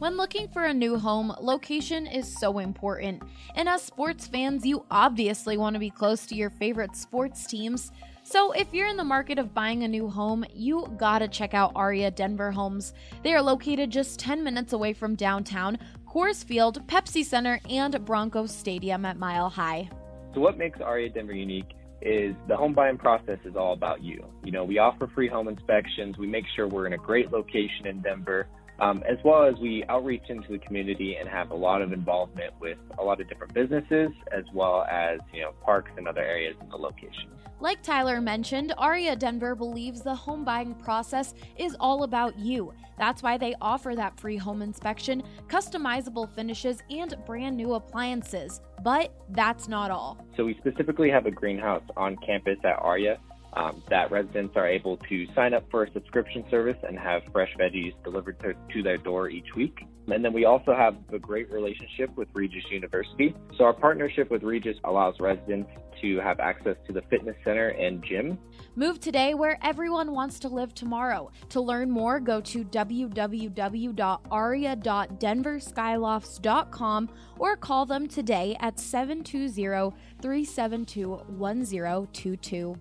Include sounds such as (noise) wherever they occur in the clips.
When looking for a new home, location is so important. And as sports fans, you obviously want to be close to your favorite sports teams. So if you're in the market of buying a new home, you gotta check out Aria Denver Homes. They are located just 10 minutes away from downtown, Coors Field, Pepsi Center, and Broncos Stadium at Mile High. So what makes Aria Denver unique is the home buying process is all about you. You know, we offer free home inspections. We make sure we're in a great location in Denver um, as well as we outreach into the community and have a lot of involvement with a lot of different businesses, as well as you know parks and other areas in the location. Like Tyler mentioned, Aria Denver believes the home buying process is all about you. That's why they offer that free home inspection, customizable finishes, and brand new appliances. But that's not all. So, we specifically have a greenhouse on campus at Aria um, that residents are able to sign up for a subscription service and have fresh veggies delivered to, their door each week. And then we also have a great relationship with Regis University. So our partnership with Regis allows residents to have access to the fitness center and gym. Move today where everyone wants to live tomorrow. To learn more, go to www.aria.denverskyloft's.com or call them today at 720 372 1022.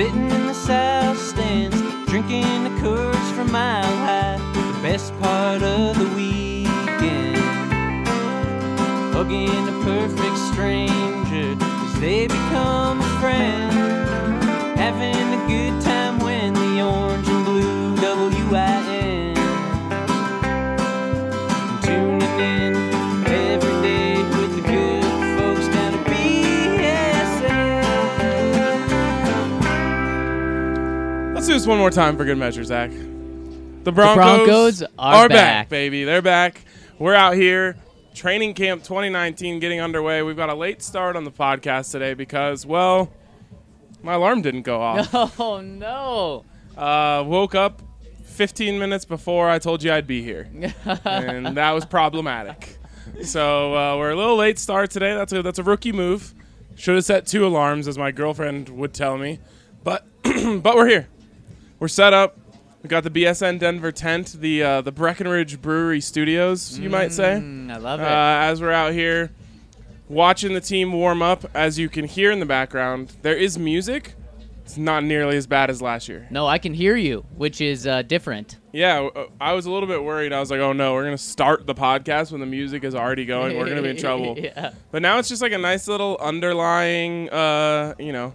Sitting in the south stands, drinking the Coors from Mile High. The best part of the weekend, hugging a perfect stranger as they become a friend, do this one more time for good measure, Zach. The Broncos, the Broncos are, are back. back, baby. They're back. We're out here. Training camp 2019 getting underway. We've got a late start on the podcast today because, well, my alarm didn't go off. (laughs) Oh, no. Uh, woke up 15 minutes before I told you I'd be here. (laughs) and that was problematic. So uh, we're a little late start today. That's a, that's a rookie move. Should have set two alarms, as my girlfriend would tell me. But, (clears throat) but we're here we're set up. We got the BSN Denver tent, the uh, the Breckenridge Brewery Studios, you mm, might say. I love it. Uh, as we're out here watching the team warm up, as you can hear in the background, there is music. It's not nearly as bad as last year. No, I can hear you, which is uh, different. Yeah, uh, I was a little bit worried. I was like, "Oh no, we're gonna start the podcast when the music is already going. We're gonna be in (laughs) trouble." yeah. But now it's just like a nice little underlying, uh, you know,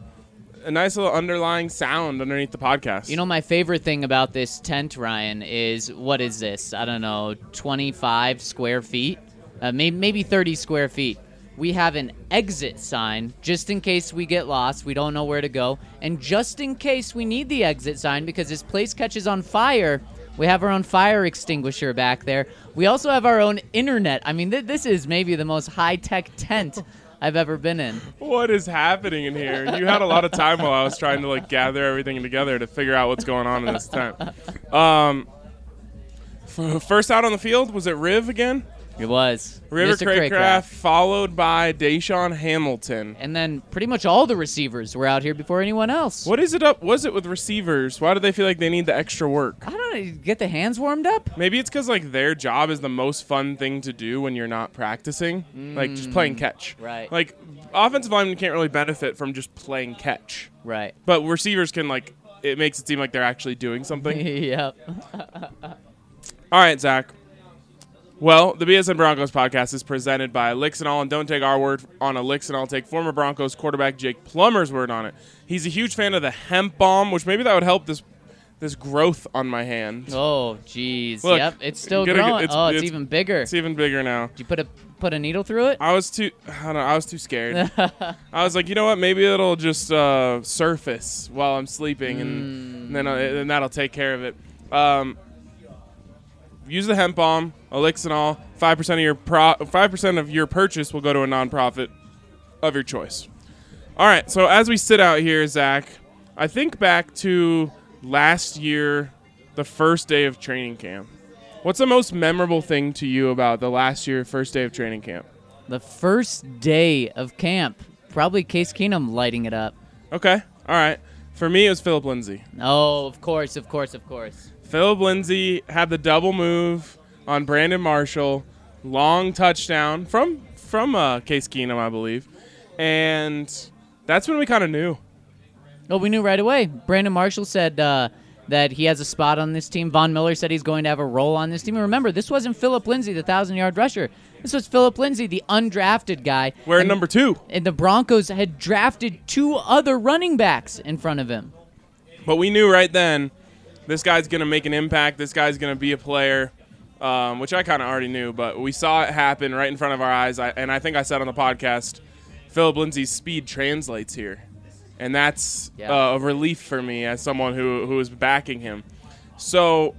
a nice little underlying sound underneath the podcast. You know, my favorite thing about this tent, Ryan, is what is this? I don't know, 25 square feet, uh, maybe maybe 30 square feet. We have an exit sign just in case we get lost. We don't know where to go, and just in case we need the exit sign because this place catches on fire. We have our own fire extinguisher back there. We also have our own internet. I mean, th- this is maybe the most high tech tent I've ever been in. What is happening in here? You had a lot of time while I was trying to like gather everything together to figure out what's going on in this tent. Um, f- first out on the field was it Riv again? It was. River Cracraft, followed by DaeSean Hamilton. And then pretty much all the receivers were out here before anyone else. What is it up? Was it with receivers? Why do they feel like they need the extra work? I don't know. Get the hands warmed up? Maybe it's because like their job is the most fun thing to do when you're not practicing, like just playing mm, catch. Right. Like offensive linemen can't really benefit from just playing catch. Right. But receivers can like. It makes it seem like they're actually doing something. (laughs) yep. all right, Zach. Well, the BSN Broncos podcast is presented by Elixinol, and don't take our word on Elixinol. Take former Broncos quarterback Jake Plummer's word on it. He's a huge fan of the hemp balm, which maybe that would help this this growth on my hand. Oh, jeez. Yep, it's still growing. It's, oh, it's, it's, even bigger. It's even bigger now. Did you put a put a needle through it? I was too. I don't know. I was too scared. (laughs) I was like, you know what? Maybe it'll just uh, surface while I'm sleeping, and, and then uh, and that'll take care of it. Um, use the hemp balm, Elixinol. Five percent of your pro- five percent of your purchase will go to a nonprofit of your choice. All right. So as we sit out here, Zach, I think back to last year, the first day of training camp. What's the most memorable thing to you about the last year first day of training camp? The first day of camp. probably Case Keenum lighting it up. Okay, all right. For me, it was Philip Lindsay. Oh, of course, of course, of course. Philip Lindsay had the double move on Brandon Marshall, long touchdown from from uh, Case Keenum, I believe, and that's when we kind of knew. Oh, we knew right away. Brandon Marshall said uh, that he has a spot on this team. Von Miller said he's going to have a role on this team. And remember, this wasn't Philip Lindsay, the thousand yard rusher. This was Philip Lindsay, the undrafted guy. We're and, number two, and the Broncos had drafted two other running backs in front of him. but we knew right then this guy's going to make an impact. This guy's going to be a player. Um, which I kind of already knew, but we saw it happen right in front of our eyes. I, and I think I said on the podcast, Philip Lindsay's speed translates here, and that's Yeah. uh, a relief for me as someone who who is backing him. So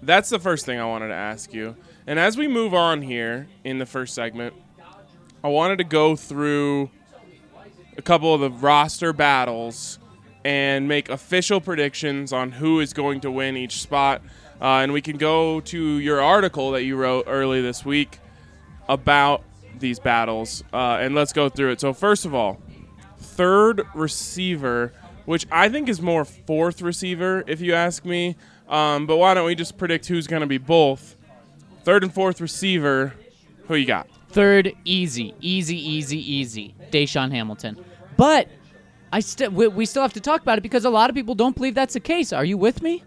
that's the first thing I wanted to ask you. And as we move on here in the first segment, I wanted to go through a couple of the roster battles and make official predictions on who is going to win each spot. Uh, and we can go to your article that you wrote early this week about these battles, uh, and let's go through it. So, first of all, third receiver, which I think is more fourth receiver, if you ask me. Um, but why don't we just predict who's going to be both? Third and fourth receiver, who you got? Third, easy, easy, easy, easy. DaeSean Hamilton. But I still we, we still have to talk about it because a lot of people don't believe that's the case. Are you with me?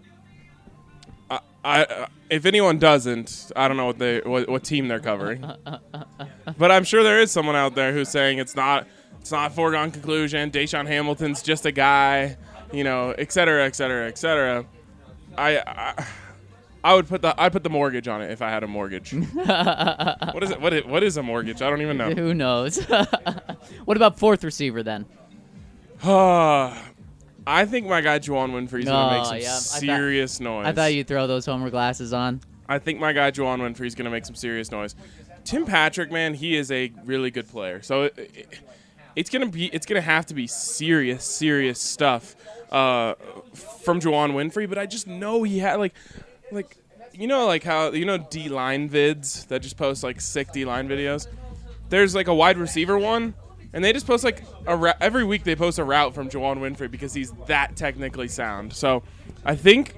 I, uh, if anyone doesn't, I don't know what they what, what team they're covering. (laughs) but I'm sure there is someone out there who's saying it's not it's not a foregone conclusion. DaeSean Hamilton's just a guy, you know, et cetera, et cetera, et cetera. I, I I would put the I put the mortgage on it if I had a mortgage. (laughs) what is it? What is, what is a mortgage? I don't even know. Who knows? (laughs) what about fourth receiver then? (sighs) I think my guy Juwann Winfree's gonna make Oh, some yeah, I thought- serious noise. I thought you'd throw those Homer glasses on. I think my guy Juwann Winfree's going to make some serious noise. Tim Patrick, man, he is a really good player. So it, it, it's going to be it's going to have to be serious, serious stuff uh, from Juwann Winfree. But I just know he had like like you know like how you know D line vids that just post like sick D line videos. There's like a wide receiver one. And they just post like ra- every week they post a route from Juwann Winfree because he's that technically sound. So I think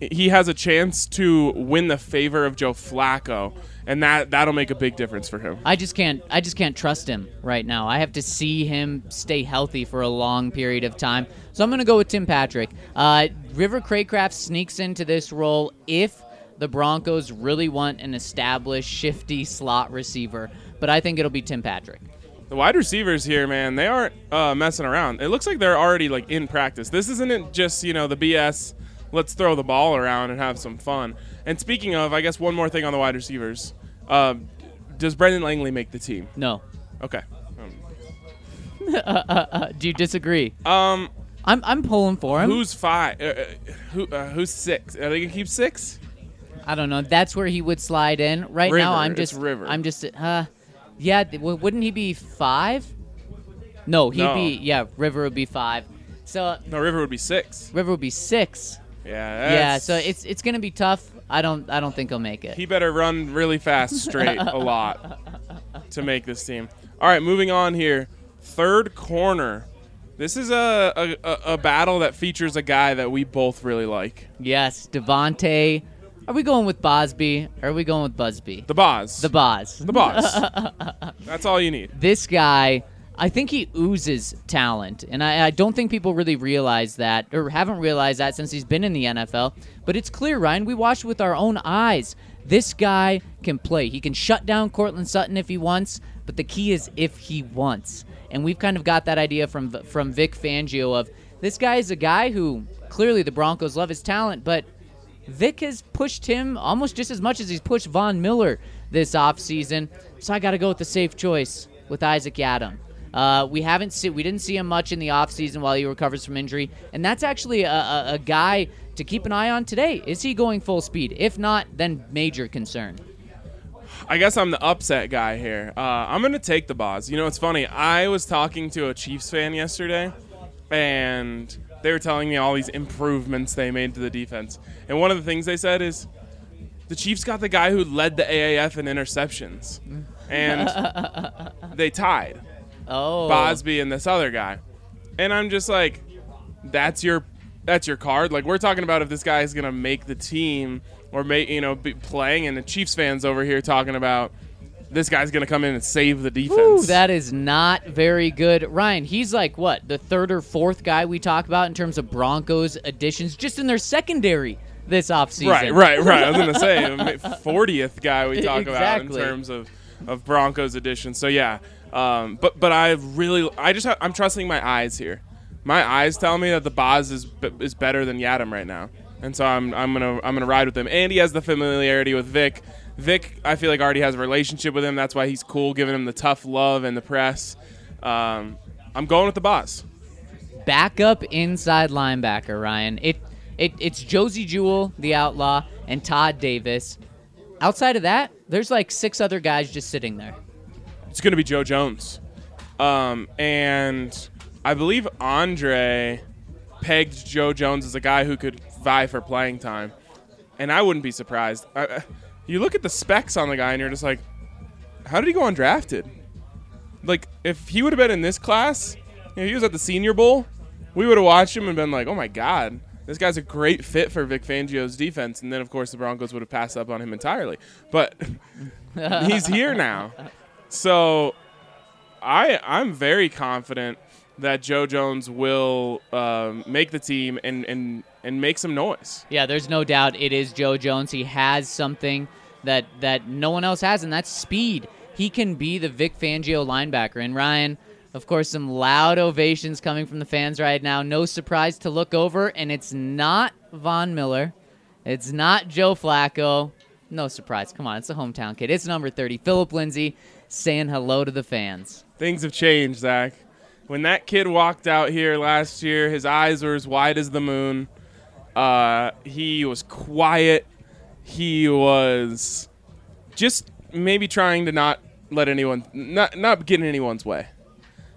he has a chance to win the favor of Joe Flacco, and that that'll make a big difference for him. I just can't. I just can't trust him right now. I have to see him stay healthy for a long period of time. So I'm going to go with Tim Patrick. Uh, River Cracraft sneaks into this role if the Broncos really want an established, shifty slot receiver. But I think it'll be Tim Patrick. The wide receivers here, man, they aren't uh, messing around. It looks like they're already like in practice. This isn't just you know the BS. Let's throw the ball around and have some fun. And speaking of, I guess one more thing on the wide receivers. Uh, does Brendan Langley make the team? No. Okay. (laughs) Do you disagree? Um, I'm I'm pulling for him. who's five? Uh, uh, who uh, who's six? Are they gonna keep six? I don't know. That's where he would slide in. Right River, now, I'm it's just River. I'm just uh, yeah. w- Wouldn't he be five? No, he'd No. be yeah. River would be five. So No, River would be six. River would be six. Yeah. Yeah. that's- So it's it's gonna be tough. I don't I don't think he'll make it. He better run really fast, straight, a (laughs) lot to make this team. All right, moving on here. Third corner. This is a, a, a- a battle that features a guy that we both really like. yes, Devonte. Are we going with Bausby? Or are we going with Busby? The Boz. The Boz. The Boz. (laughs) That's all you need. this guy, I think he oozes talent, and I, I don't think people really realize that or haven't realized that since he's been in the NFL. But it's clear, Ryan. We watched with our own eyes. This guy can play. He can shut down Courtland Sutton if he wants, but the key is if he wants. And we've kind of got that idea from from Vic Fangio of this guy is a guy who clearly the Broncos love his talent, but Vic has pushed him almost just as much as he's pushed Von Miller this offseason. So I got to go with the safe choice with Isaac Yiadom. Uh, we haven't see, we didn't see him much in the offseason while he recovers from injury, and that's actually a, a, a guy to keep an eye on today. Is he going full speed? If not, then major concern. I guess I'm the upset guy here. Uh, I'm going to take the Boz. You know, it's funny. I was talking to a Chiefs fan yesterday, and they were telling me all these improvements they made to the defense. And one of the things they said is the Chiefs got the guy who led the AAF in interceptions, mm. and (laughs) they tied. Oh. Bausby and this other guy. And I'm just like, that's your that's your card. Like we're talking about if this guy is gonna make the team or make you know be playing, and the Chiefs fans over here talking about this guy's gonna come in and save the defense. Ooh, that is not very good. Ryan, he's like what, the third or fourth guy we talk about in terms of Broncos additions just in their secondary this offseason. Right, right, right. I was gonna say fortieth guy we (laughs) talk about in terms of of Broncos additions. So yeah, um, but but I really I just ha- I'm trusting my eyes here. My eyes tell me that the Boz is b- is better than Yiadom right now, and so I'm I'm gonna I'm gonna ride with him. And he has the familiarity with Vic. Vic, I feel like already has a relationship with him. That's why he's cool, giving him the tough love and the press. Um, I'm going with the Boz. Backup inside linebacker, Ryan. It, it it's Josey Jewell, the outlaw, and Todd Davis. Outside of that, there's like six other guys just sitting there. it's going to be Joe Jones. Um, and I believe Andre pegged Joe Jones as a guy who could vie for playing time. And I wouldn't be surprised. I, I- you look at the specs on the guy and you're just like, how did he go undrafted? Like, if he would have been in this class, you know, he was at the Senior Bowl, we would have watched him and been like, oh my God, this guy's a great fit for Vic Fangio's defense. And then, of course, the Broncos would have passed up on him entirely. But (laughs) he's here now. So I I'm very confident that Joe Jones will um, make the team and, and and make some noise. Yeah, there's no doubt it is Joe Jones. He has something that that no one else has, and that's speed. He can be the Vic Fangio linebacker. And Ryan, of course, some loud ovations coming from the fans right now. No surprise to look over, and it's not Von Miller. It's not Joe Flacco. No surprise. Come on, it's a hometown kid. It's number 30, Philip Lindsay, saying hello to the fans. Things have changed, Zach. When that kid walked out here last year, his eyes were as wide as the moon. Uh, he was quiet. He was just maybe trying to not let anyone not not get in anyone's way.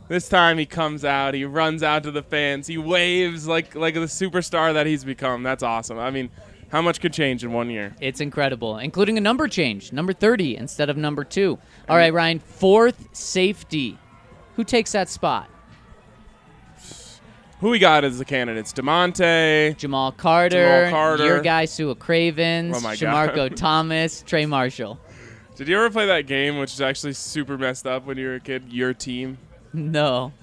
This time he comes out, he runs out to the fans, he waves like like the superstar that he's become. That's awesome. I mean, how much could change in one year? It's incredible, including a number change, number 30 instead of number two. All right, Ryan, fourth safety. Who takes that spot? Who we got as the candidates? Dymonte. Jamal Carter, Jamal Carter. your guy Su'a Cravens, Oh my (laughs) Thomas, Trey Marshall. Did you ever play that game, which is actually super messed up when you were a kid? Your team. No.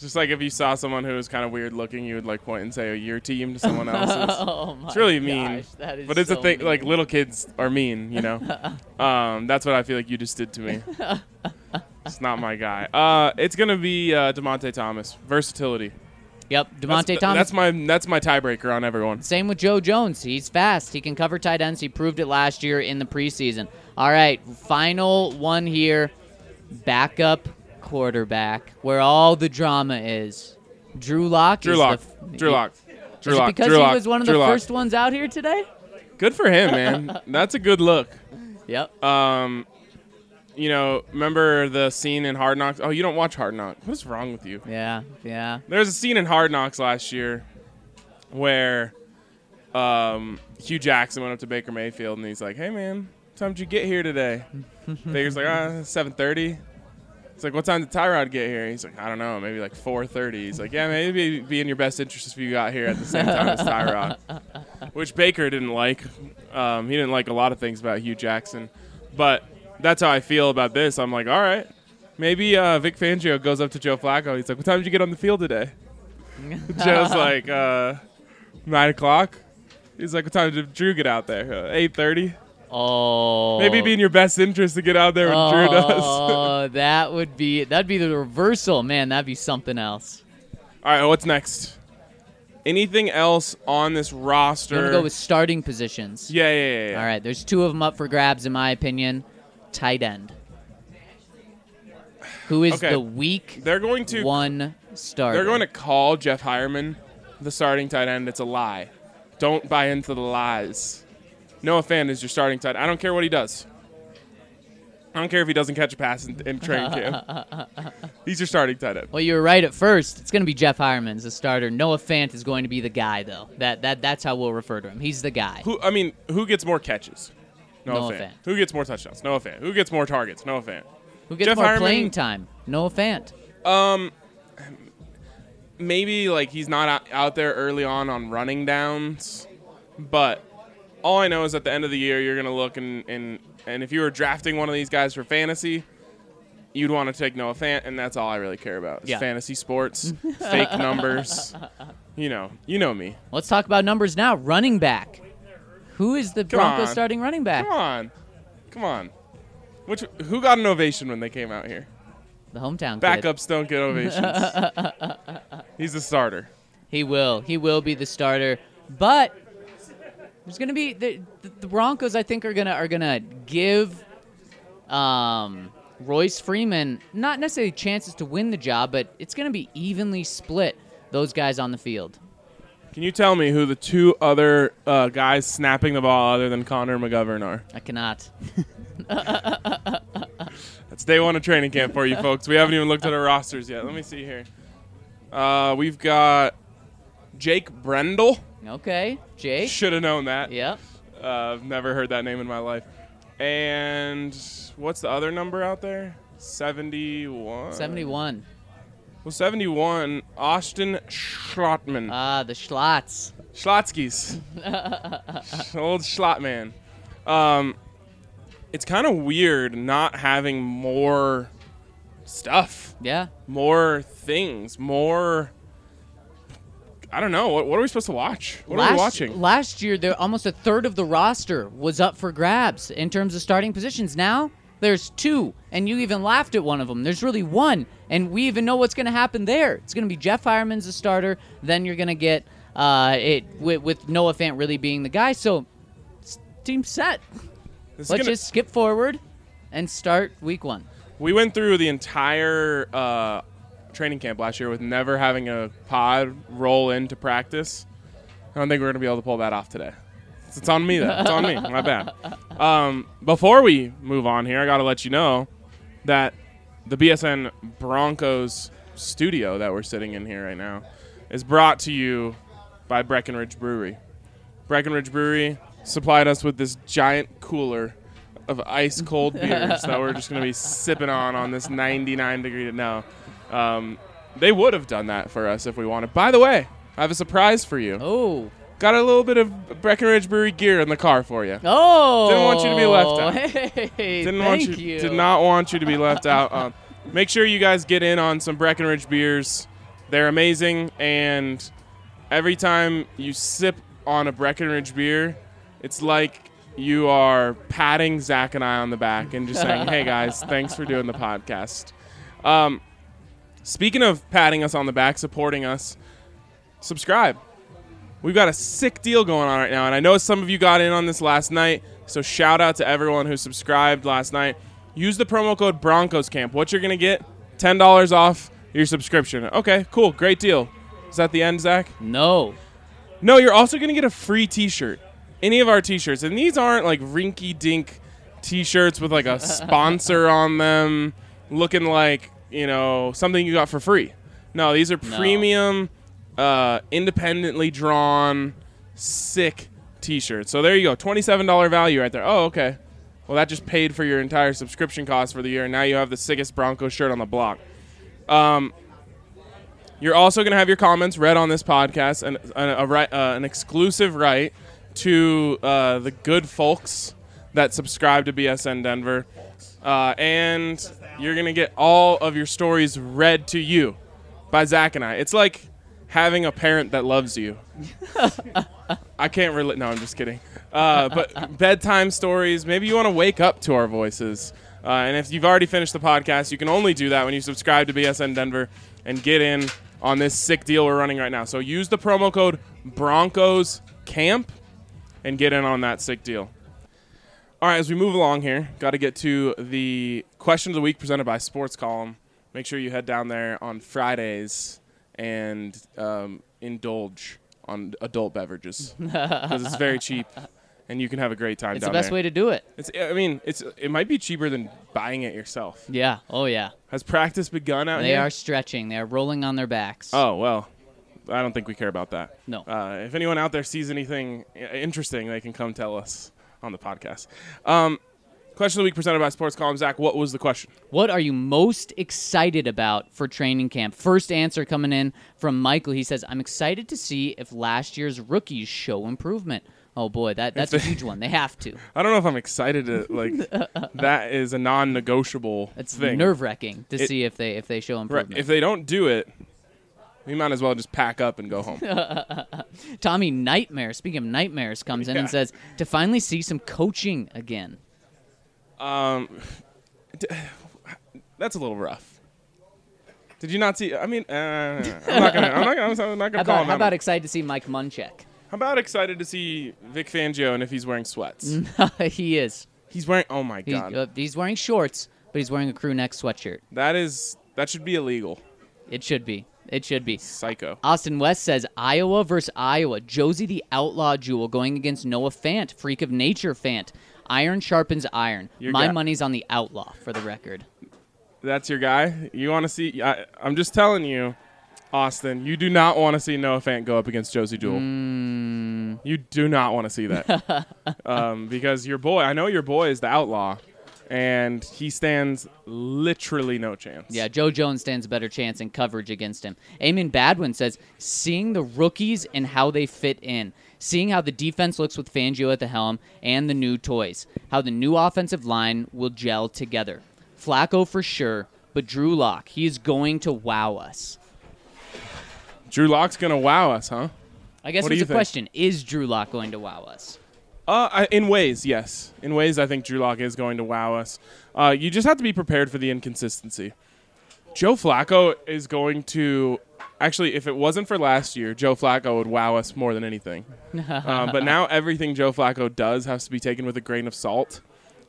Just like if you saw someone who was kind of weird looking, you would like point and say, "Oh, your team" to someone else. (laughs) oh my It's really mean, gosh, that is but it's so a thing. mean. Like little kids are mean, you know. (laughs) um, that's what I feel like you just did to me. it's not my guy. Uh, it's gonna be uh, Dymonte Thomas. Versatility. Yep, That's- Dymonte Thomas. That's my that's my tiebreaker on everyone. Same with Joe Jones. He's fast. He can cover tight ends. He proved it last year in the preseason. All right, final one here. Backup quarterback, where all the drama is. Drew Lock. Drew is Lock. The, Drew Lock. Drew Lock. because Drew he Lock. was one of Drew the Lock. first ones out here today? Good for him, man. (laughs) that's a good look. Yep. Um, you know, remember the scene in Hard Knocks? Oh, you don't watch Hard Knocks. What is wrong with you? Yeah, yeah. There's a scene in Hard Knocks last year where um, Hue Jackson went up to Baker Mayfield and he's like, "Hey, man, what time did you get here today?" (laughs) Baker's like, "Ah, 7:30." It's like, "What time did Tyrod get here?" He's like, "I don't know, maybe like 4:30." He's like, "Yeah, maybe it'd be in your best interest if you got here at the same time as Tyrod," (laughs) which Baker didn't like. Um, he didn't like a lot of things about Hue Jackson, but that's how I feel about this. I'm like, all right, maybe uh, Vic Fangio goes up to Joe Flacco. He's like, "What time did you get on the field today?" (laughs) Joe's like, uh, nine o'clock. He's like, "What time did Drew get out there? Uh, Eight thirty. Oh. Maybe it'd be in your best interest to get out there when Drew does." Oh, (laughs) that would be that'd be the reversal, man. That'd be something else. all right, what's next? Anything else on this roster? I'm gonna go with starting positions. yeah, yeah, yeah. yeah. All right, there's two of them up for grabs, in my opinion. Tight end. Who is Okay. the weak They're going to one starter? They're going to call Jeff Heuerman the starting tight end. It's a lie. Don't buy into the lies. Noah Fant is your starting tight. I don't care what he does. I don't care if he doesn't catch a pass in, in training (laughs) camp. He's your starting tight end. Well, you were right at first. It's going to be Jeff Heuerman as the starter. Noah Fant is going to be the guy, though. That that that's how we'll refer to him. He's the guy. Who? I mean, who gets more catches? Noah, Noah Fant. Fant. Who gets more touchdowns? Noah Fant. Who gets more targets? Noah Fant. Who gets Jeff more Heuerman- playing time? Noah Fant. Um, maybe like he's not out, out there early on on running downs, but all I know is at the end of the year you're gonna look and and and if you were drafting one of these guys for fantasy, you'd want to take Noah Fant, and that's all I really care about. is Yeah. fantasy sports, (laughs) fake numbers. You know, you know me. Let's talk about numbers now. Running back. Who is the Come Broncos on. starting running back? Come on, come on. Which who got an ovation when they came out here? The hometown kid. Backups don't get ovations. (laughs) He's a starter. He will. He will be the starter. But there's going to be the, the, the Broncos. I think are gonna are gonna give um, Royce Freeman not necessarily chances to win the job, but it's going to be evenly split. Those guys on the field. Can you tell me who the two other uh, guys snapping the ball other than Connor McGovern are? I cannot. (laughs) That's day one of training camp for you folks. We haven't even looked at our rosters yet. Let me see here. Uh, we've got Jake Brendel. Okay, Jake. Should have known that. Yep. Uh, I've never heard that name in my life. And what's the other number out there? 71. 71. Well, 71, Austin Schlottmann. Ah, the Schlotz. Schlotskis. (laughs) Old Schlottmann. Um, it's kind of weird not having more stuff, Yeah. more things, more. I don't know. What, what are we supposed to watch? What are we watching? Last year, there almost a third of the roster was up for grabs in terms of starting positions. Now there's two, and you even laughed at one of them. There's really one, and we even know what's going to happen there. It's going to be Jeff Heuerman's the starter. Then you're going to get uh, it with, with Noah Fant really being the guy. So team set. Let's gonna- just skip forward and start week one. we went through the entire uh, training camp last year with never having a pod roll into practice. I don't think we're going to be able to pull that off today. It's, on me, though. It's on me. My bad. Um, before we move on here, I got to let you know that the BSN Broncos studio that we're sitting in here right now is brought to you by Breckenridge Brewery. Breckenridge Brewery supplied us with this giant cooler of ice cold (laughs) beers that we're just going to be sipping on on this 99 degree. No, um, they would have done that for us if we wanted. By the way, I have a surprise for you. Oh. Got a little bit of Breckenridge Brewery gear in the car for you. Oh. Didn't want you to be left out. (laughs) Hey, Didn't thank want you, you. Did not want you to be left out. Um, make sure you guys get in on some Breckenridge beers. They're amazing, and every time you sip on a Breckenridge beer, it's like you are patting Zach and I on the back and just saying, "Hey guys, thanks for doing the podcast." Um, speaking of patting us on the back, supporting us, subscribe. We've got a sick deal going on right now, and I know some of you got in on this last night. So shout out to everyone who subscribed last night. Use the promo code Broncos Camp. What you're gonna get? Ten dollars off your subscription. Okay, cool, great deal. Is that the end, Zach? No. No, you're also gonna get a free T-shirt. Any of our T-shirts, and these aren't like rinky-dink T-shirts with like a (laughs) sponsor on them, looking like you know something you got for free. No, these are premium, uh, independently drawn, sick T-shirt. So there you go, twenty-seven dollar value right there. Oh, okay. Well, that just paid for your entire subscription cost for the year, and now you have the sickest Bronco shirt on the block. Um, you're also going to have your comments read on this podcast and a, a uh, an exclusive right to uh, the good folks that subscribe to BSN Denver. Uh, and you're going to get all of your stories read to you by Zach and I. It's like having a parent that loves you. (laughs) I can't relate. No, I'm just kidding. Uh, but bedtime stories. Maybe you want to wake up to our voices. Uh, and if you've already finished the podcast, you can only do that when you subscribe to BSN Denver and get in on this sick deal we're running right now. So use the promo code Broncos Camp and get in on that sick deal. All right, as we move along here, got to get to the question of the week presented by Sports Column. Make sure you head down there on Fridays and um, indulge on adult beverages (laughs) because it's very cheap and you can have a great time It's the best there. way to do it. It's, I mean, it's it might be cheaper than buying it yourself. Yeah. Oh, yeah. Has practice begun out They here? are stretching. They are rolling on their backs. Oh well, I don't think we care about that. No. Uh, if anyone out there sees anything interesting, they can come tell us on the podcast. Um, Question of the week presented by Sports Column. Zach, what was the question? What are you most excited about for training camp? First answer coming in from Michael. He says, I'm excited to see if last year's rookies show improvement. Oh boy, that, that's a huge one. They have to. (laughs) I don't know if I'm excited to like. (laughs) that is a non-negotiable It's nerve wracking to It- see if they if they show Right. improvement. If they don't do it, we might as well just pack up and go home. (laughs) Tommy Nightmare, speaking of nightmares, comes in and says to finally see some coaching again. Um, d- that's a little rough. Did you not see? I mean, uh, I'm not gonna. I'm not gonna. I'm not gonna How call about, him how out. about excited to see Mike Munchak? How about excited to see Vic Fangio and if he's wearing sweats? (laughs) he is. He's wearing. Oh my god, uh, he's wearing shorts, but he's wearing a crew neck sweatshirt. that is that should be illegal. It should be. It should be. Psycho. Austin West says Iowa versus Iowa. Josey the Outlaw Jewell going against Noah Fant, freak of nature Fant. Iron sharpens iron. Your My guy- money's on the Outlaw for the record. That's your guy. You want to see? I, I'm just telling you, Austin. You do not want to see Noah Fant go up against Josey Jewell. Mm, You do not want to see that (laughs) um, because your boy. I know your boy is the outlaw, and he stands literally no chance. yeah, Joe Jones stands a better chance in coverage against him. Eamon Badwin says seeing the rookies and how they fit in. Seeing how the defense looks with Fangio at the helm and the new toys. How the new offensive line will gel together. Flacco for sure, but Drew Lock, he is going to wow us. Drew Lock's gonna wow us, huh? I guess What it's a think? question. Is Drew Lock going to wow us? Uh, I, in ways, yes. In ways, I think Drew Lock is going to wow us. Uh, you just have to be prepared for the inconsistency. Joe Flacco is going to. Actually, if it wasn't for last year, Joe Flacco would wow us more than anything. (laughs) um, but now everything Joe Flacco does has to be taken with a grain of salt.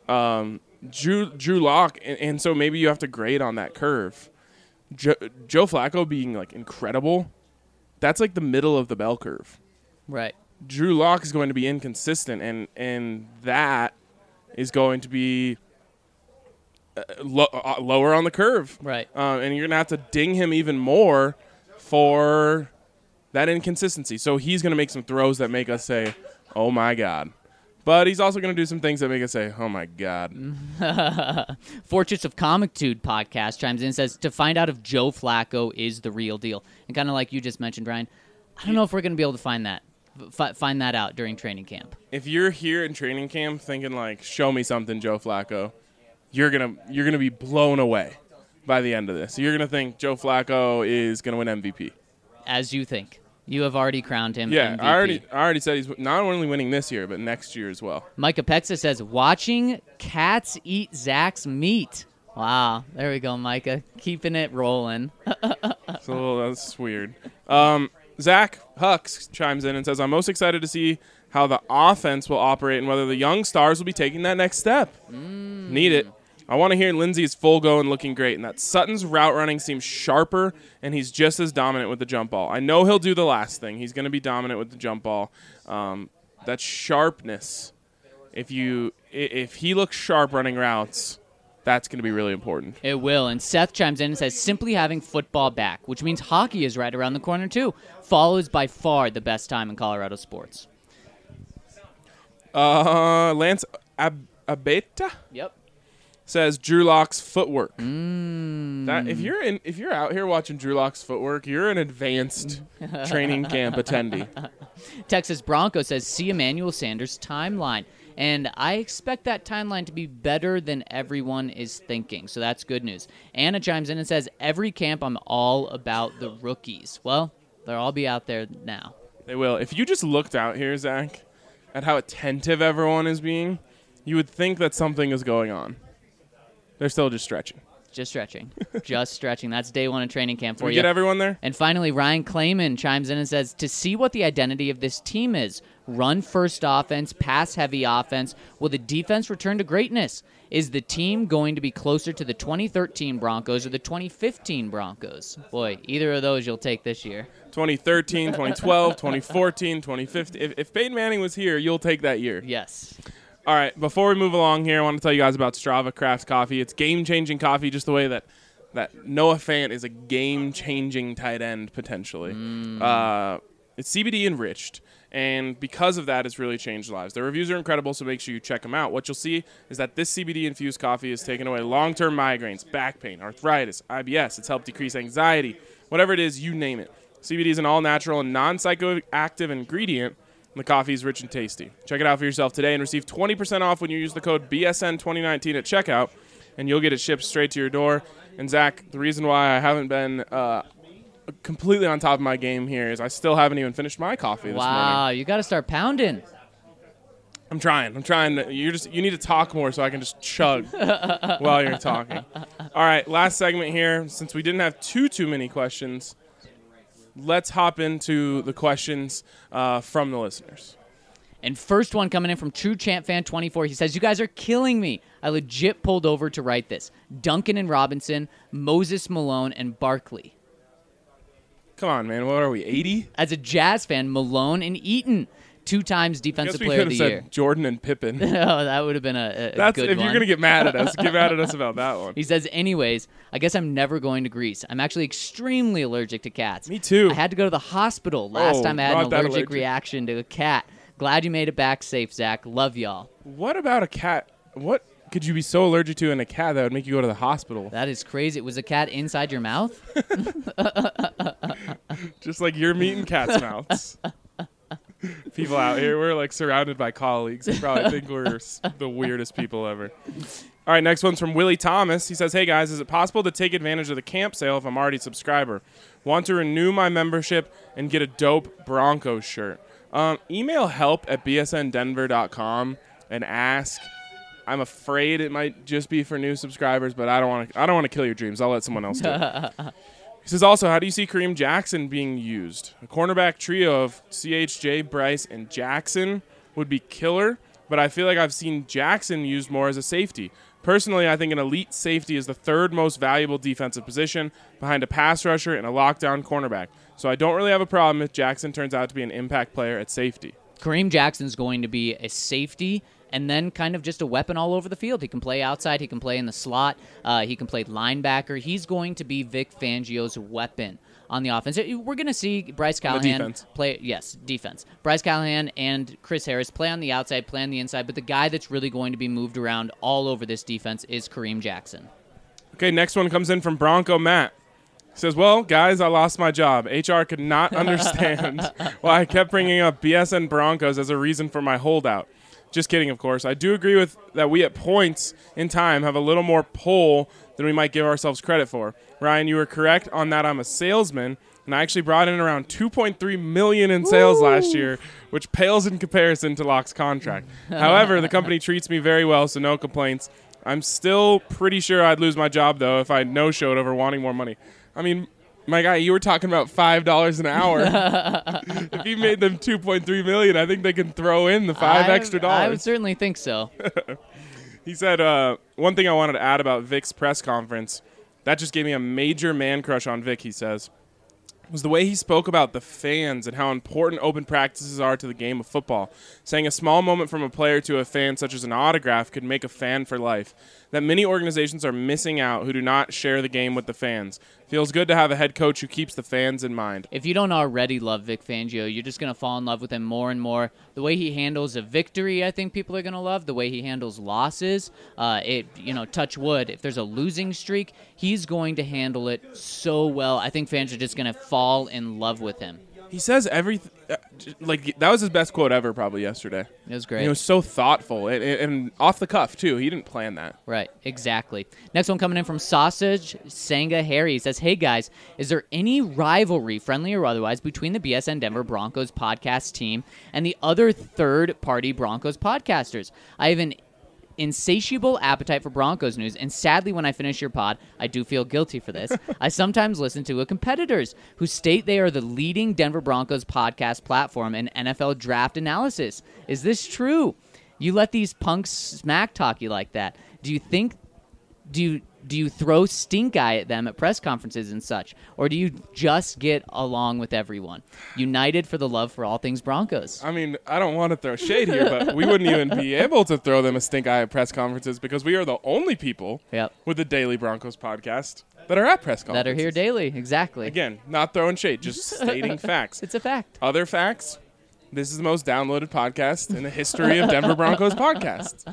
Um, Drew Drew Lock, and, and so maybe you have to grade on that curve. Jo- Joe Flacco being like incredible, that's like the middle of the bell curve. Right. Drew Lock is going to be inconsistent, and and that is going to be uh, lo- uh, lower on the curve. Right. Uh, and you're gonna have to ding him even more for that inconsistency. So he's gonna make some throws that make us say, "Oh my god," but he's also gonna do some things that make us say, "Oh my god." (laughs) Fortress of Comictude podcast chimes in and says to find out if Joe Flacco is the real deal. And kind of like you just mentioned, Ryan, I don't know if we're going to be able to find that f- find that out during training camp. If you're here in training camp thinking like, "Show me something, Joe Flacco," you're gonna you're gonna be blown away by the end of this. You're gonna think Joe Flacco is gonna win MVP. As you think. You have already crowned him Yeah, MVP. I already I already said he's not only winning this year, but next year as well. Micah Pexa says watching cats eat Zach's meat. Wow, there we go, Micah, keeping it rolling. (laughs) So that's weird. Um, Zach Hucks chimes in and says, "I'm most excited to see how the offense will operate and whether the young stars will be taking that next step. Need it. I want to hear Lindsay's full go and looking great, and that Sutton's route running seems sharper, and he's just as dominant with the jump ball. I know he'll do the last thing. He's going to be dominant with the jump ball. Um, that sharpness, if you if he looks sharp running routes, that's going to be really important. It will. And Seth chimes in and says simply having football back, which means hockey is right around the corner too. Fall is by far the best time in Colorado sports. Uh, Lance Ab- Abeta Yep. Says Drew Lock's footwork. Mm. That if you're in, if you're out here watching Drew Lock's footwork, you're an advanced (laughs) training camp attendee. (laughs) Texas Bronco says see Emmanuel Sanders' timeline. And I expect that timeline to be better than everyone is thinking. So that's good news. Anna chimes in and says, Every camp, I'm all about the rookies. Well, they'll all be out there now. They will. If you just looked out here, Zach, at how attentive everyone is being, you would think that something is going on. They're still just stretching. Just stretching. Just stretching. That's day one of training camp for we you. get everyone there? And finally, Ryan Clayman chimes in and says, To see what the identity of this team is run first offense, pass heavy offense, will the defense return to greatness? Is the team going to be closer to the 2013 Broncos or the 2015 Broncos? Boy, either of those you'll take this year. 2013, 2012, 2014, 2015. If, if Peyton Manning was here, you'll take that year. Yes. All right, before we move along here, I want to tell you guys about Strava Craft Coffee. It's game-changing coffee, just the way that that Noah Fant is a game-changing tight end potentially. Uh, it's CBD enriched, and because of that, it's really changed lives. The reviews are incredible, so make sure you check them out. What you'll see is that this CBD infused coffee has taken away long term migraines, back pain, arthritis, IBS. It's helped decrease anxiety, whatever it is, you name it. CBD is an all natural and non psychoactive ingredient. And The coffee is rich and tasty. Check it out for yourself today and receive 20% off when you use the code BSN2019 at checkout, and you'll get it shipped straight to your door. And Zach, the reason why I haven't been uh, completely on top of my game here is I still haven't even finished my coffee this Wow, morning. you got to start pounding. I'm trying. I'm trying. To, you just you need to talk more so I can just chug (laughs) while you're talking. All right, last segment here. Since we didn't have too too many questions, let's hop into the questions uh, from the listeners. And first one coming in from True Champ Fan 24. He says, You guys are killing me. I legit pulled over to write this. Duncan and Robinson, Moses Malone, and Barkley. Come on, man. What are we? 80? As a Jazz fan, Malone and Eaton, two times Defensive Player of the Year. Jordan and Pippen. (laughs) oh, that would have been a, a That's good if one. you're gonna get mad at us, get mad at us (laughs) about that one. He says, anyways, I guess I'm never going to Greece. I'm actually extremely allergic to cats. Me too. I had to go to the hospital last Oh, time I had an allergic, allergic. reaction to a cat. Glad you made it back safe, Zach. Love y'all. What about a cat? What could you be so allergic to in a cat that would make you go to the hospital? That is crazy. It Was a cat inside your mouth? (laughs) Just like you're meeting cats' mouths. (laughs) People out here, we're like surrounded by colleagues. They probably think we're (laughs) s- the weirdest people ever. All right, next one's from Willie Thomas. He says, Hey guys, is it possible to take advantage of the camp sale if I'm already a subscriber? Want to renew my membership and get a dope Broncos shirt? Um, email help at bsndenver.com and ask. I'm afraid it might just be for new subscribers, but I don't want to. I don't want to kill your dreams. I'll let someone else do it. (laughs) He says also, how do you see Kareem Jackson being used? A cornerback trio of CHJ, Bryce, and Jackson would be killer, but I feel like I've seen Jackson used more as a safety. Personally, I think an elite safety is the third most valuable defensive position behind a pass rusher and a lockdown cornerback. So I don't really have a problem if Jackson turns out to be an impact player at safety. Kareem Jackson's going to be a safety and then kind of just a weapon all over the field. He can play outside, he can play in the slot, uh, he can play linebacker. He's going to be Vic Fangio's weapon on the offense. We're going to see Bryce Callahan play, yes, defense. Bryce Callahan and Chris Harris play on the outside, play on the inside, but the guy that's really going to be moved around all over this defense is Kareem Jackson. Okay, next one comes in from Bronco Matt. He says, Well, guys, I lost my job. HR could not (laughs) understand why I kept bringing up BSN Broncos as a reason for my holdout. Just kidding, of course. I do agree with that we at points in time have a little more pull than we might give ourselves credit for. Ryan, you were correct on that. I'm a salesman, and I actually brought in around 2.3 million in sales last year, which pales in comparison to Locke's contract. However, the company (laughs) treats me very well, so no complaints. I'm still pretty sure I'd lose my job though if I no showed over wanting more money. I mean, my guy, you were talking about five dollars an hour. (laughs) if you made them two point three million, I think they can throw in the five I- extra dollars. I would certainly think so. (laughs) He said uh, one thing I wanted to add about Vic's press conference. That just gave me a major man crush on Vic. He says was the way he spoke about the fans and how important open practices are to the game of football, saying a small moment from a player to a fan, such as an autograph, could make a fan for life. That many organizations are missing out who do not share the game with the fans. Feels good to have a head coach who keeps the fans in mind. If you don't already love Vic Fangio, you're just going to fall in love with him more and more. The way he handles a victory, I think people are going to love. The way he handles losses, uh, it you know, touch wood. If there's a losing streak, he's going to handle it so well. I think fans are just going to fall in love with him. He says everything. Uh, like that was his best quote ever, probably yesterday. It was And great. He was so thoughtful and, and, and off the cuff too. He didn't plan that. Right, exactly. Next one coming in from Sausage Sanga Harry He says, "Hey guys, is there any rivalry, friendly or otherwise, between the BSN Denver Broncos podcast team and the other third-party Broncos podcasters? I have an insatiable appetite for Broncos news, and sadly, when I finish your pod, I do feel guilty for this. (laughs) I sometimes listen to a competitors who state they are the leading Denver Broncos podcast platform in NFL draft analysis. Is this true? You let these punks smack talk you like that. Do you think do you do you throw stink eye at them at press conferences and such, or do you just get along with everyone, united for the love for all things Broncos? I mean, I don't want to throw shade here, but we wouldn't even be (laughs) able to throw them a stink eye at press conferences because we are the only people Yep. with the Daily Broncos podcast. that are at press conferences. that are here daily. Exactly. Again, not throwing shade, just (laughs) stating facts. It's a fact. Other facts. This is the most downloaded podcast in the history of Denver Broncos (laughs) podcasts.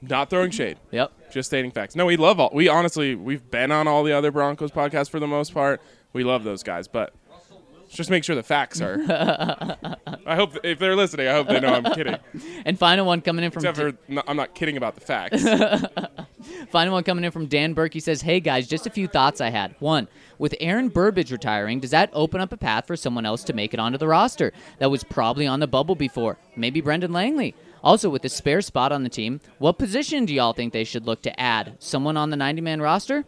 Not throwing shade, Yep. just stating facts. No, we love all. We honestly, we've been on all the other Broncos podcasts for the most part. We love those guys, but just make sure the facts are. (laughs) I hope if they're listening, I hope they know I'm kidding. (laughs) And final one coming in from Except for no, I'm not kidding about the facts. (laughs) Final one coming in from Dan Burke. He says, Hey guys, just a few thoughts I had. One, with Aaron Burbridge retiring, does that open up a path for someone else to make it onto the roster that was probably on the bubble before? Maybe Brendan Langley. Also, with the spare spot on the team, what position do y'all think they should look to add? Someone on the 90 man roster?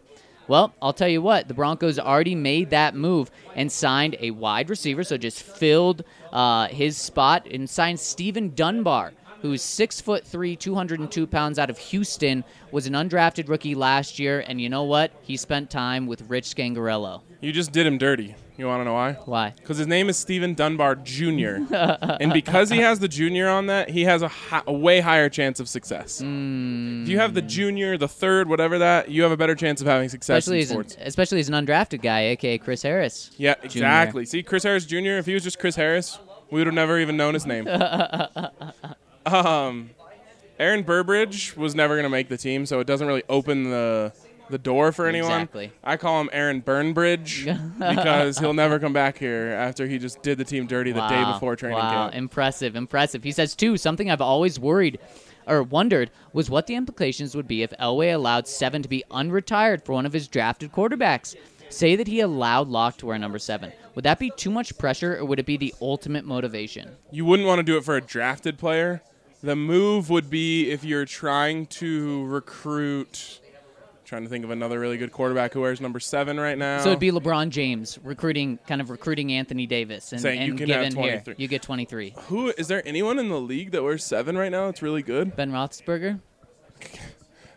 Well, I'll tell you what, the Broncos already made that move and signed a wide receiver, so just filled uh, his spot and signed Stephen Dunbar who's six foot three, 202 pounds out of Houston, was an undrafted rookie last year, and you know what? He spent time with Rich Scangarello. you just did him dirty. You want to know why? Why? Because his name is Stephen Dunbar Jr. (laughs) and because he has the junior on that, he has a, hi- a way higher chance of success. If you have the junior, the third, whatever that, you have a better chance of having success Especially in as, an, especially as an undrafted guy, aka Chris Harris. yeah, exactly. See, Chris Harris Jr., if he was just Chris Harris, we would have never even known his name. (laughs) um, Aaron Burbridge was never going to make the team, so it doesn't really open the the door for anyone. Exactly. I call him Aaron Burnbridge (laughs) because he'll never come back here after he just did the team dirty the day before training wow. camp. Impressive, impressive. He says, too, something I've always worried or wondered was what the implications would be if Elway allowed Seven to be unretired for one of his drafted quarterbacks. Say that he allowed Lock to wear number seven. Would that be too much pressure, or would it be the ultimate motivation? You wouldn't want to do it for a drafted player. The move would be if you're trying to recruit. Trying to think of another really good quarterback who wears number seven right now. So it'd be LeBron James recruiting, kind of recruiting Anthony Davis, and, Saying you and have given here you get 23. who is there anyone in the league that wears seven right now? That's really good. Ben Roethlisberger. (laughs)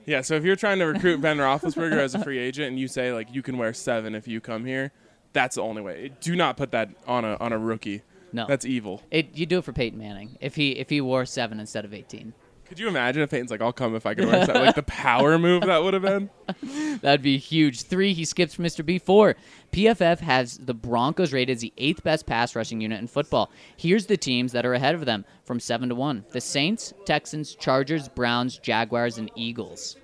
Yeah. So if you're trying to recruit Ben Roethlisberger as a free agent and you say like you can wear seven if you come here, that's the only way. Do not put that on a on a rookie. No, That's evil. it. You do it for Peyton Manning if he if he wore seven instead of 18. Could you imagine if Peyton's like, I'll come if I can wear seven? like the power move that would have been. (laughs) That'd be huge. Three, he skips Mr. B. Four, PFF has the Broncos rated as the eighth best pass rushing unit in football. Here's the teams that are ahead of them from seven to one: the Saints, Texans, Chargers, Browns, Jaguars, and Eagles.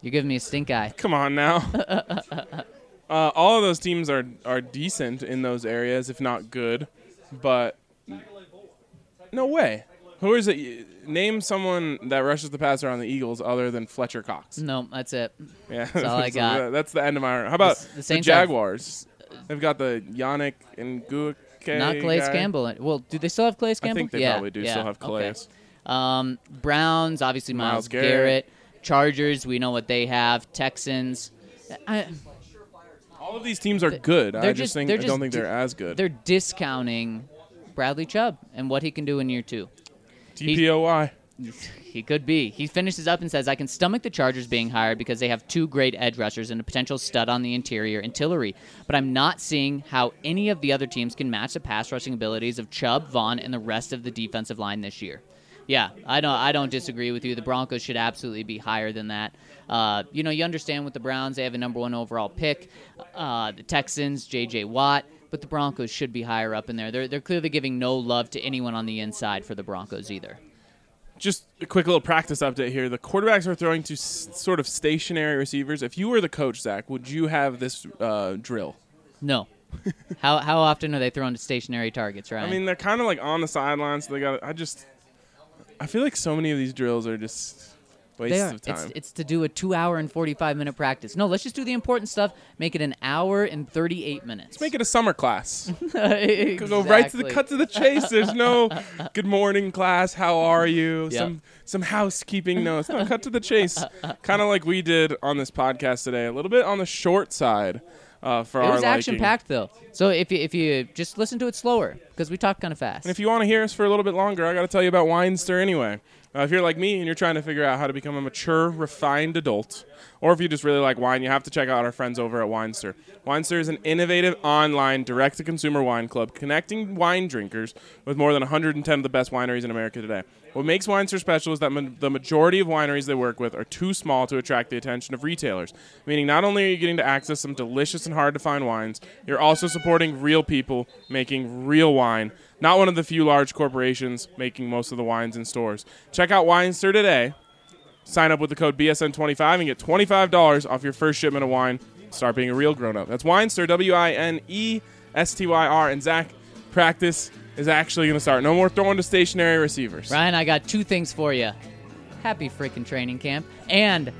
You're giving me a stink eye. Come on now. (laughs) uh, all of those teams are are decent in those areas, if not good, but no way. Who is it? Name someone that rushes the passer on the Eagles other than Fletcher Cox. No, that's it. Yeah, that's all (laughs) I So got. That's the end of my. How about The- the the, Saints have- Jaguars? They've got the Yannick Ngakoue. Not guy. Campbell. Well, do they still have Calais I think they yeah, probably do yeah, still have Calais. okay. Um, Browns, obviously Myles, Garrett. Garrett. Chargers, we know what they have. Texans. I, All of these teams are good. I just just- think I don't think they're as good. they're discounting Bradley Chubb and what he can do in year two. DPOY. He could be. He finishes up and says, I can stomach the Chargers being hired because they have two great edge rushers and a potential stud on the interior in Tillery. But I'm not seeing how any of the other teams can match the pass rushing abilities of Chubb, Von, and the rest of the defensive line this year. Yeah, I don't. I don't disagree with you. The Broncos should absolutely be higher than that. Uh, you know, you understand with the Browns, they have a number one overall pick. Uh, the Texans, J.J. Watt, but the Broncos should be higher up in there. They're they're clearly giving no love to anyone on the inside for the Broncos either. just a quick little practice update here. The quarterbacks are throwing to s- sort of stationary receivers. If you were the coach, Zach, would you have this uh, drill? No. (laughs) how how often are they throwing to stationary targets, right? I mean, they're kind of like on the sidelines. So they got. I just, I feel like so many of these drills are just wastes they are. of time. It's, it's to do a two hour and forty five minute practice. No, let's just do the important stuff. Make it an hour and thirty eight minutes. Let's make it a summer class. (laughs) it Go right to the cut to the chase. There's no (laughs) good morning class. How are you? Yep. Some some housekeeping notes. No, cut to the chase. (laughs) kind of like we did on this podcast today. A little bit on the short side uh, for It our was action packed though. So if you if you just listen to it slower because we talk kind of fast. And if you want to hear us for a little bit longer, I got to tell you about Winestyr anyway. Uh, if you're like me and you're trying to figure out how to become a mature, refined adult, or if you just really like wine, you have to check out our friends over at Winestyr. Winestyr is an innovative online direct to consumer wine club connecting wine drinkers with more than 110 of the best wineries in America today. What makes Winestyr special is that ma- the majority of wineries they work with are too small to attract the attention of retailers, meaning not only are you getting to access some delicious and hard to find wines, you're also supporting real people making real wine, not one of the few large corporations making most of the wines in stores. Check out Winestyr today. Sign up with the code BSN25 and get $25 off your first shipment of wine. Start being a real grown up. That's Winestyr, W I N E S T Y R. And Zach, practice is actually going to start. No more throwing to stationary receivers. Ryan, I got two things for you. Happy freaking training camp and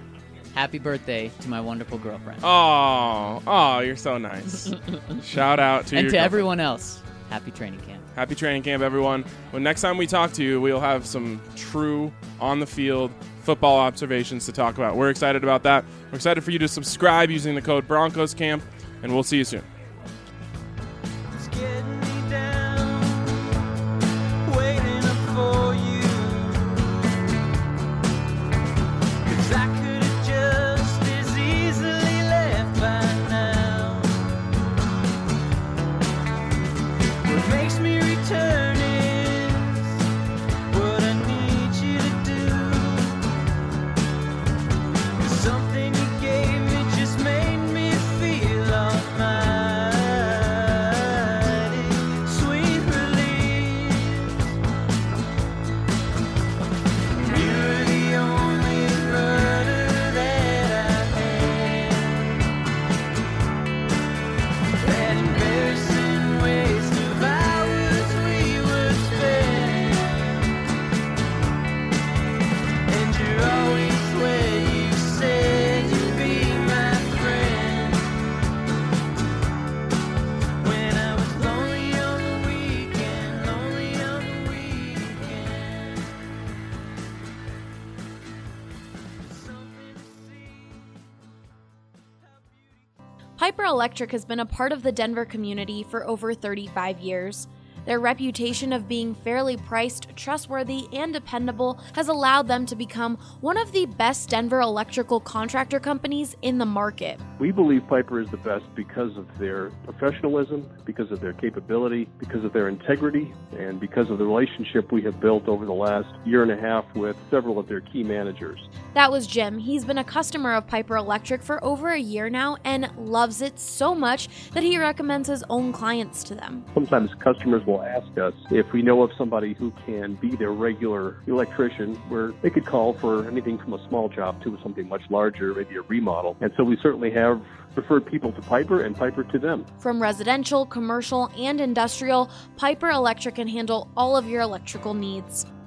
happy birthday to my wonderful girlfriend. Oh, oh, you're so nice. (laughs) Shout out to and to everyone else, happy training camp. Happy training camp, everyone. When next time we talk to you, we'll have some true on the field football observations to talk about. We're excited about that. We're excited for you to subscribe using the code Broncos Camp, and we'll see you soon. Electric has been a part of the Denver community for over 35 years. Their reputation of being fairly priced, trustworthy, and dependable has allowed them to become one of the best Denver electrical contractor companies in the market. We believe Piper is the best because of their professionalism, because of their capability, because of their integrity, and because of the relationship we have built over the last year and a half with several of their key managers. That was Jim. He's been a customer of Piper Electric for over a year now and loves it so much that he recommends his own clients to them. Sometimes customers will ask us if we know of somebody who can be their regular electrician, where they could call for anything from a small job to something much larger, maybe a remodel. And so we certainly have referred people to Piper and Piper to them. From residential, commercial, and industrial, Piper Electric can handle all of your electrical needs.